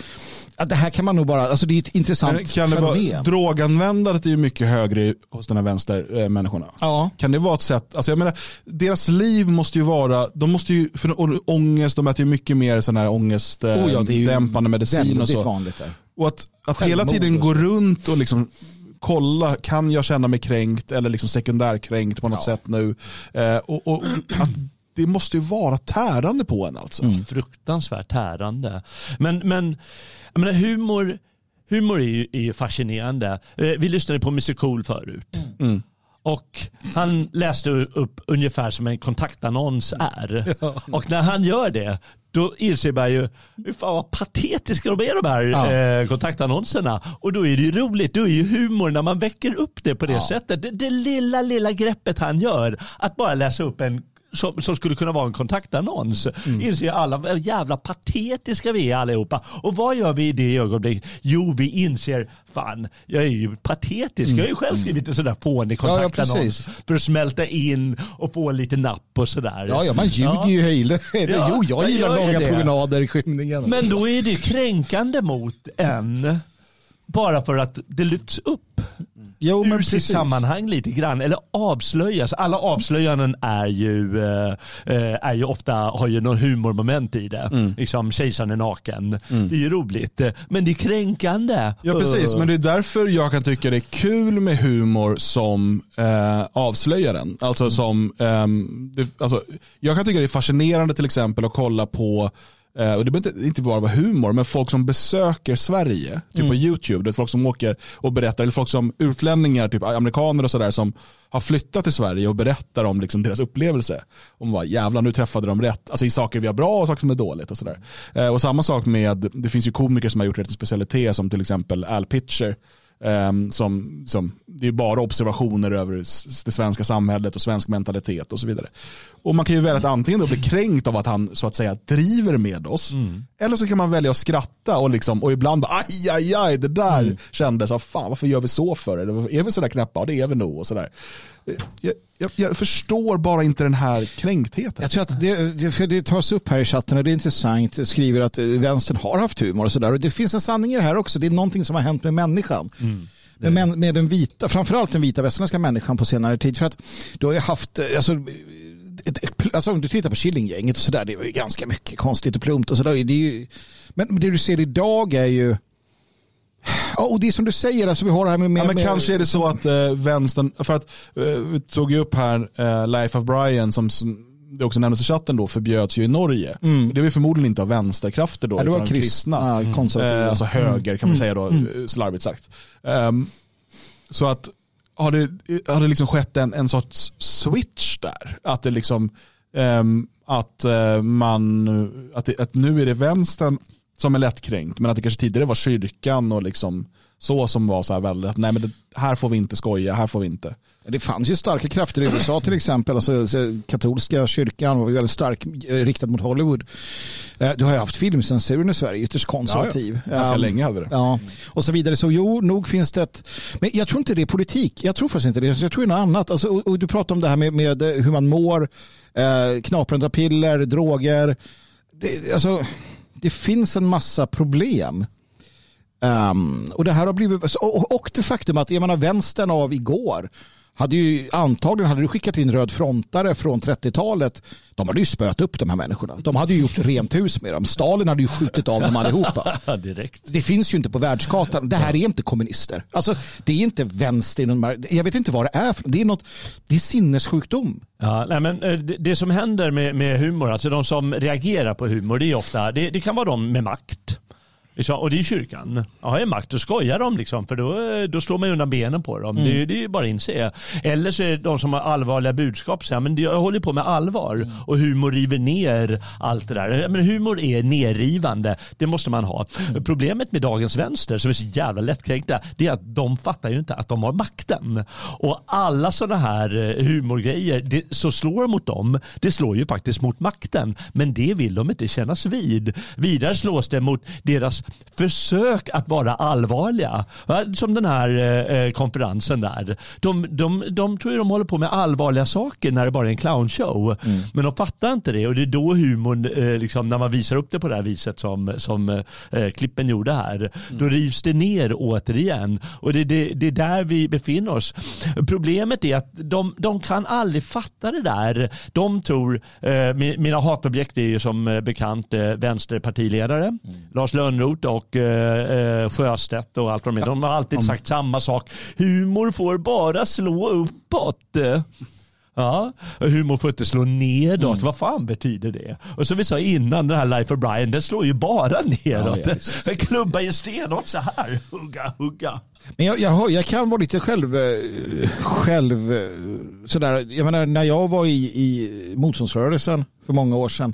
att det här kan man nog bara, alltså det är ett intressant Men kan det vara, fenomen. droganvändandet är ju mycket högre hos den här vänstermänniskorna. Ja. Kan det vara ett sätt, alltså jag menar, deras liv måste ju vara, de måste ju, för ångest, de äter ju mycket mer sån här ångest, eh, Oh ja, medicin och så. vanligt där. Och att, att hela tiden gå runt och liksom kolla, kan jag känna mig kränkt eller liksom sekundärkränkt på något sätt nu? Eh, och, och att det måste ju vara tärande på en alltså. Fruktansvärt tärande. Men, men jag menar, humor, humor är ju, är ju fascinerande. Eh, Vi lyssnade på Mr Cool förut. Mm. Och han läste upp ungefär som en kontaktannons är. Och när han gör det, då inser man ju hur fan vad patetiska de är de här Ja. eh, kontaktannonserna. Och då är det ju roligt, då är ju humor när man väcker upp det på det Ja. sättet. Det, det lilla, lilla greppet han gör, att bara läsa upp en som, som skulle kunna vara en kontaktannons. Mm. Inser alla vad jävla patetiska vi är allihopa. Och vad gör vi i det ögonblicket? Jo, vi inser, fan, jag är ju patetisk. Jag har ju själv skrivit en sån där fånig Mm. Ja, ja, kontaktannons för att smälta in och få lite napp och sådär. Ja, ja, man ljuger ju hejle. Ja, jo, jag jag gillar långa det. promenader i skymningen. Men då är det ju kränkande mot en bara för att det lyfts upp jo, men ur sitt sammanhang lite grann. Eller avslöjas. Alla avslöjanden är ju, eh, eh, är ju ofta, har ju någon humormoment i det. Mm. Liksom kejsaren är naken. Det är ju roligt. eh, Men det är kränkande. Ja precis, men det är därför jag kan tycka det är kul med humor som eh, avslöjar den. Alltså som, ehm, det, alltså, jag kan tycka det är fascinerande till exempel att kolla på eh, och det behöver inte, inte bara vara humor, men folk som besöker Sverige, typ på YouTube, det är folk som åker och berättar, eller folk som utlänningar, typ amerikaner och sådär, som har flyttat till Sverige och berättar om liksom, deras upplevelse. Om vad jävlar nu träffade de rätt, alltså i saker vi har bra och saker som är dåligt och sådär. Eh, och samma sak med, det finns ju komiker som har gjort rätt specialitet som till exempel Al Pitcher, Ehm, som, som, det är bara observationer över det svenska samhället och svensk mentalitet och så vidare. Och man kan ju välja att antingen då bli kränkt av att han så att säga driver med oss. Eller så kan man välja att skratta och, liksom, och ibland bara, aj, aj, aj, det där kändes, ah, fan varför gör vi så för? Eller är vi sådär knäppa? Ja det är vi nog. Och sådär. Jag, jag, jag förstår bara inte den här kränktheten. Jag tror att det, det, för det tas upp här i chatten och det är intressant. Skriver att eh, vänstern har haft humor och sådär. Och det finns en sanning i det här också. Det är någonting som har hänt med människan. med, män- med den vita, framförallt den vita västerländska människan på senare tid. För att du har ju haft, eh, alltså, alltså om du tittar på Killinggänget och sådär, det var ju ganska mycket konstigt och plumpt och sådär. Det är ju, men det du ser idag är ju, ja, och det är som du säger, alltså vi har det här med... med Ja, men med, kanske är det så att eh, vänstern, för att eh, vi tog ju upp här eh, Life of Brian som, som det också nämndes i chatten då, förbjöds ju i Norge. Mm. Det var förmodligen inte av vänsterkrafter då, Ja, det var utan av kristna, konservativa. Eh, alltså höger kan man Mm. säga då, Mm. eh, slarvigt sagt. Ehm, så att har det, har det liksom skett en, en sorts switch där? Att det liksom, um, att eh, man, att, det, att nu är det vänstern som är lättkränkt, men att det kanske tidigare var kyrkan och liksom så som var så här väldigt, nej men det, här får vi inte skoja, här får vi inte. Det fanns ju starka krafter i USA till exempel. Alltså, så katolska kyrkan var ju väldigt stark eh, riktad mot Hollywood. Eh, Du har ju haft filmcensuren i Sverige, ytterst konservativ. Ja, ja. Ganska Um, länge hade det. Ja, och så vidare. Så jo, nog finns det ett... Men jag tror inte det är politik. Jag tror faktiskt inte det. Jag tror det är något annat. Alltså, och, och du pratar om det här med, med eh, hur man mår, eh, knaprande piller, droger. Det, alltså, det finns en massa problem. Um, och det här har blivit, och, och det faktum att jag menar, vänstern av igår hade ju antagligen hade du skickat in röd frontare från 30-talet. De hade ju spöat upp de här människorna. De hade ju gjort rent hus med dem. Stalin hade ju skjutit av dem allihopa. Direkt. Det finns ju inte på världskartan. Det här är inte kommunister. Alltså, det är inte vänster. Jag vet inte vad det är. Det är något, det är sinnessjukdom. Ja, nej, men eh, det, det som händer med, med humor, alltså de som reagerar på humor, det är ofta, det, det kan vara de med makt. Liksom, Och det är kyrkan. Ja, har jag makt då skojar de liksom, för då, då slår man undan benen på dem. Mm. Det, det är ju bara att inse. Eller så är det de som har allvarliga budskap, så här, men jag håller på med allvar. Och humor river ner allt det där. Men humor är nerrivande, det måste man ha. Problemet med dagens vänster, som är så jävla lättkränkta, det är att de fattar ju inte att de har makten. Och alla sådana här eh, humorgrejer, det, så slår mot dem, det slår ju faktiskt mot makten. Men det vill de inte kännas vid. Vidare slås det mot deras försök att vara allvarliga. Va? Som den här eh, eh, konferensen där. De, de, de tror ju de håller på med allvarliga saker när det bara är en clownshow. Men de fattar inte det och det är då humorn, eh, liksom, när man visar upp det på det här viset som, som klippen gjorde här, då rivs det ner återigen. Och det, det, det är där vi befinner oss. Problemet är att de, de kan aldrig fatta det där. De tror, mi- mina hatobjekt är ju som bekant vänsterpartiledare, Lars Lönnroth och eh, eh, Sjöstedt och allt vad de är. De har alltid sagt samma sak. Humor får bara slå uppåt. Ja, humor får inte slå nedåt. Mm. Vad fan betyder det? Och som vi sa innan, den här Life of Brian, den slår ju bara nedåt. Ja, den klubbar ju stenhårt så här. Hugga, hugga. Men jag, jag, jag, kan vara lite själv, eh, själv eh, sådär. Jag menar, när jag var i, i motståndsrörelsen för många år sedan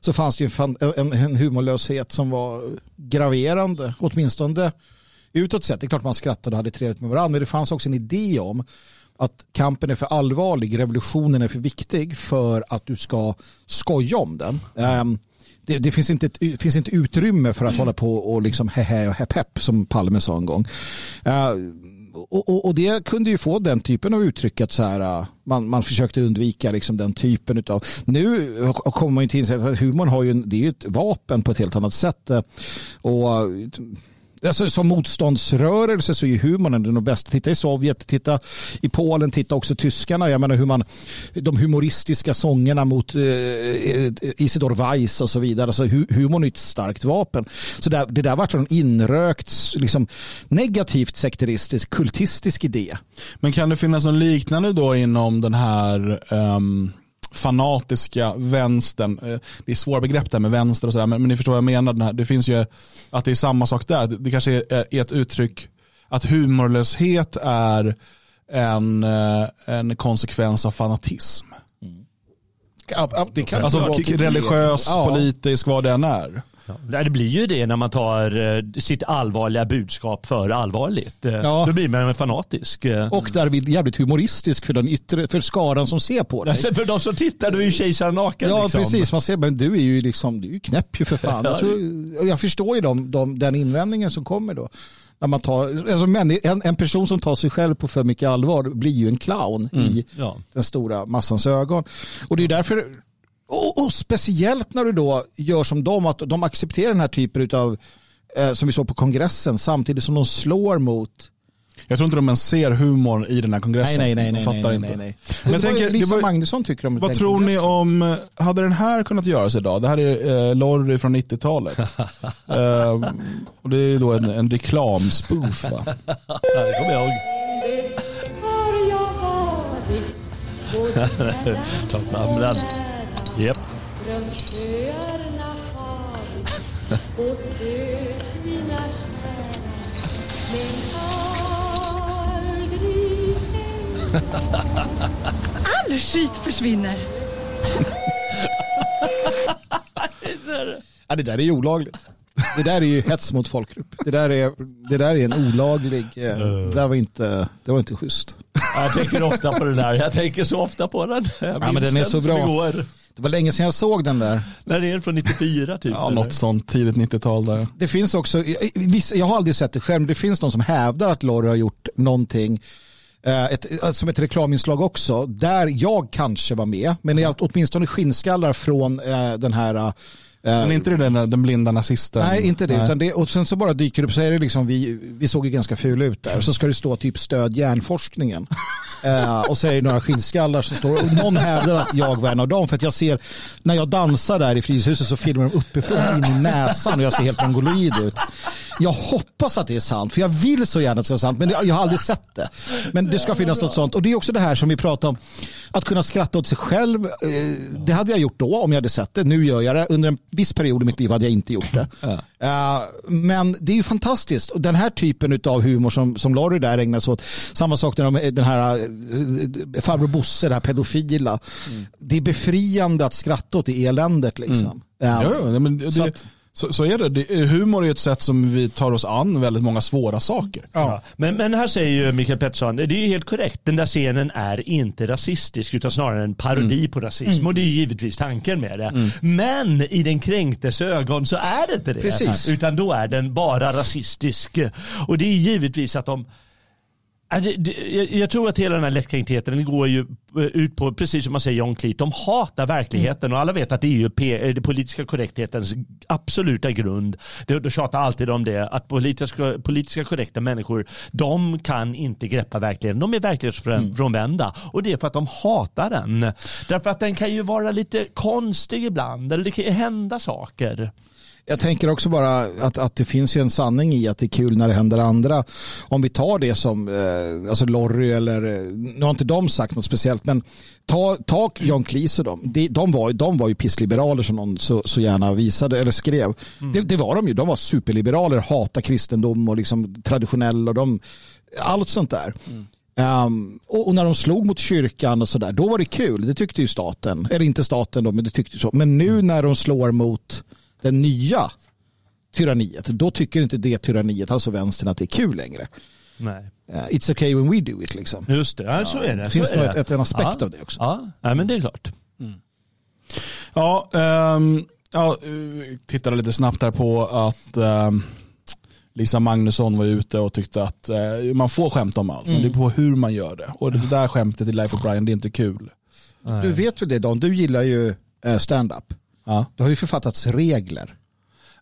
så fanns det ju en, en humorlöshet som var graverande, åtminstone utåt sett. Det är klart man skrattade och hade trevligt med varandra, men det fanns också en idé om att kampen är för allvarlig, revolutionen är för viktig för att du ska skoja om den. Ehm, det, det, finns, inte, det finns inte utrymme för att hålla på och liksom hehe och hepp hepp som Palme sa en gång. Ehm, och, och, och, det kunde ju få den typen av uttryck att så här, äh, man, man försökte undvika liksom den typen av... Nu kommer man ju till att humorn har ju, det är ju ett vapen på ett helt annat sätt. Äh, och äh, Alltså, som motståndsrörelse så är humorn den bästa. Titta i Sovjet, titta i Polen, titta också tyskarna. Jag menar hur man, de humoristiska sångerna mot eh, Isidor Weiss och så vidare. Alltså, humorn är ett starkt vapen. Så där, det där var en inrökt, liksom, negativt sekteristisk, kultistisk idé. Men kan det finnas något liknande då inom den här um fanatiska vänstern. Eh, det är svåra begrepp där med vänster och sådär, men, men ni förstår vad jag menar. Den här. Det finns ju att det är samma sak där. Det kanske är, är ett uttryck att humorlöshet är en, eh, en konsekvens av fanatism. Mm. det kan alltså religiös, politisk, vad det än är. Ja, det blir ju det när man tar eh, sitt allvarliga budskap för allvarligt. Eh, ja. Då blir man fanatisk. Eh. Och därvid jävligt humoristisk för den yttre, för skaran som ser på dig. Alltså för de som tittar, du är ju kejsaren naken. Ja, liksom. precis. Man ser, men du är ju liksom, du är knäpp ju för fan. Jag, tror, jag förstår ju de, de, den invändningen som kommer då. När man tar, alltså en, en person som tar sig själv på för mycket allvar blir ju en clown mm. i ja. den stora massans ögon. Och det är därför och, och, speciellt när du då gör som dem, att de accepterar den här typen av, eh, som vi såg på kongressen, samtidigt som de slår mot jag tror inte de ens ser humorn i den här kongressen. Nej, nej, nej. nej, nej, nej, nej. Men jag tänker, Lisa var, Magnusson tycker om Vad tror ni om, hade den här kunnat göras idag? Det här är eh, Lorry från 90-talet. eh, och det är då en, en reklamspoof va? det kommer jag ihåg. Klart namnen. Aldrig All skit försvinner. ja, det där är ju olagligt. Det där är ju hets mot folkgrupp. Det där är, det där är en olaglig, eh, det, var inte, det var inte schysst. Jag tänker ofta på den där. Jag tänker så ofta på den. Jag ja, men den är så bra. Det var länge sedan jag såg den där. När är den från 94 typ? Ja, något sånt tidigt 90-tal där. Det finns också, jag har aldrig sett det själv, men det finns någon som hävdar att Lorry har gjort någonting eh, ett, som ett reklaminslag också, där jag kanske var med, men åtminstone skinnskallar från eh, den här men inte det den, den blinda nazisten? Nej, inte det. Nej. Det. Och sen så bara dyker det upp, så är det liksom, vi, vi såg ju ganska fula ut där. Så ska det stå typ stöd hjärnforskningen. uh, och så är det några skinnskallar som står, och någon hävdar att jag var en av dem. För att jag ser, när jag dansar där i Fryshuset så filmar de uppifrån in i näsan och jag ser helt mongoloid ut. Jag hoppas att det är sant, för jag vill så gärna att det ska vara sant, men jag har aldrig sett det. Men det ska finnas något sånt. Och det är också det här som vi pratar om, att kunna skratta åt sig själv. Eh, det hade jag gjort då om jag hade sett det. Nu gör jag det. Under en viss period i mitt liv hade jag inte gjort det. Ja. Uh, men det är ju fantastiskt. Och den här typen av humor som, som Larry där ägnar sig åt. Samma sak när de, den här uh, farbror Bosse, det här pedofila. Mm. Det är befriande att skratta åt det eländet. Liksom. Mm. Uh, ja, men det, att, så, så är det. det. Humor är ett sätt som vi tar oss an väldigt många svåra saker. Ja. Men, men här säger ju Mikael Pettersson, det är ju helt korrekt. Den där scenen är inte rasistisk utan snarare en parodi mm. på rasism. Mm. Och det är givetvis tanken med det. Mm. Men i den kränktes ögon så är det inte det. Precis. Utan då är den bara rasistisk. Och det är givetvis att de jag tror att hela den här lättkränktheten går ju eh, ut på, precis som man säger John Cleese, de hatar verkligheten mm. och alla vet att det är ju P, det politiska korrekthetens absoluta grund. De, tjatar alltid om det, att politiska, politiska korrekta människor, de kan inte greppa verkligheten. De är verklighetsfrånvända mm. och det är för att de hatar den. Därför att den kan ju vara lite konstig ibland, eller det kan ju hända saker. Jag tänker också bara att, att det finns ju en sanning i att det är kul när det händer andra. Om vi tar det som eh, alltså Lorry eller, eh, nu har inte de sagt något speciellt, men ta, ta John Cleese och dem. De, de, var, de var ju pissliberaler som någon så, så gärna visade eller skrev. Mm. Det, det var de ju. De var superliberaler, hata kristendom och liksom traditionell och de, allt sånt där. Um, och, och när de slog mot kyrkan och sådär, då var det kul. Det tyckte ju staten. Eller inte staten då, men det tyckte ju så. Men nu när de slår mot den nya tyranniet, då tycker inte det tyranniet, alltså vänstern, att det är kul längre. Nej. Uh, it's okay when we do it liksom. Just det, ja, så är det. Det så finns nog det. ett, en aspekt ja. av det också. Ja, Nej, men det är klart. Ja, ehm, ja, eh, tittade lite snabbt här på att ehm, Lisa Magnusson var ute och tyckte att eh, man får skämta om allt, men det är på hur man gör det. Och det där skämtet i Life of Brian, det är inte kul. Du vet väl det Don, du gillar ju eh, stand-up. Ja. Det har ju författats regler.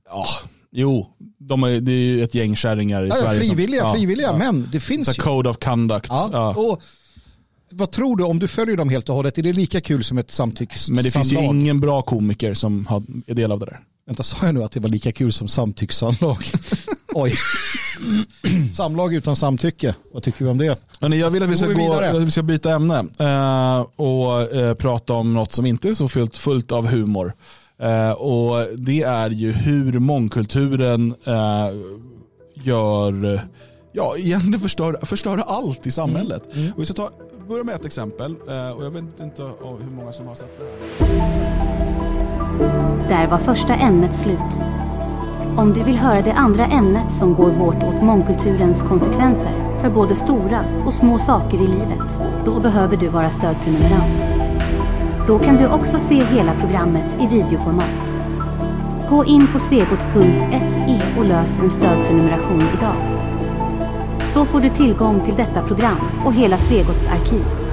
Ja, jo, de är, det är ju ett gäng kärringar i Ja, Sverige. som- frivilliga, ja, frivilliga, ja. men det finns ju. Code of conduct. Ja. Och vad tror du, om du följer dem helt och hållet, är det lika kul som ett samtyckessamlag? Men det finns ju ingen bra komiker som har, är del av det där. Vänta, sa jag nu att det var lika kul som samtyckessamlag? Oj. Samlag utan samtycke, vad tycker vi om det? Hörrni, jag vill att vi ska, vi gå, att vi ska byta ämne eh, och eh, prata om något som inte är så fullt, fullt av humor. Eh, och Det är ju hur mångkulturen eh, gör, ja egentligen förstör, förstör allt i samhället. Och vi ska ta, börja med ett exempel eh, och jag vet inte oh, hur många som har sett det här. Där var första ämnet slut. Om du vill höra det andra ämnet som går hårt åt mångkulturens konsekvenser för både stora och små saker i livet, då behöver du vara stödprenumerant. Då kan du också se hela programmet i videoformat. Gå in på svegot.se och lös en stödprenumeration idag. Så får du tillgång till detta program och hela Svegots arkiv.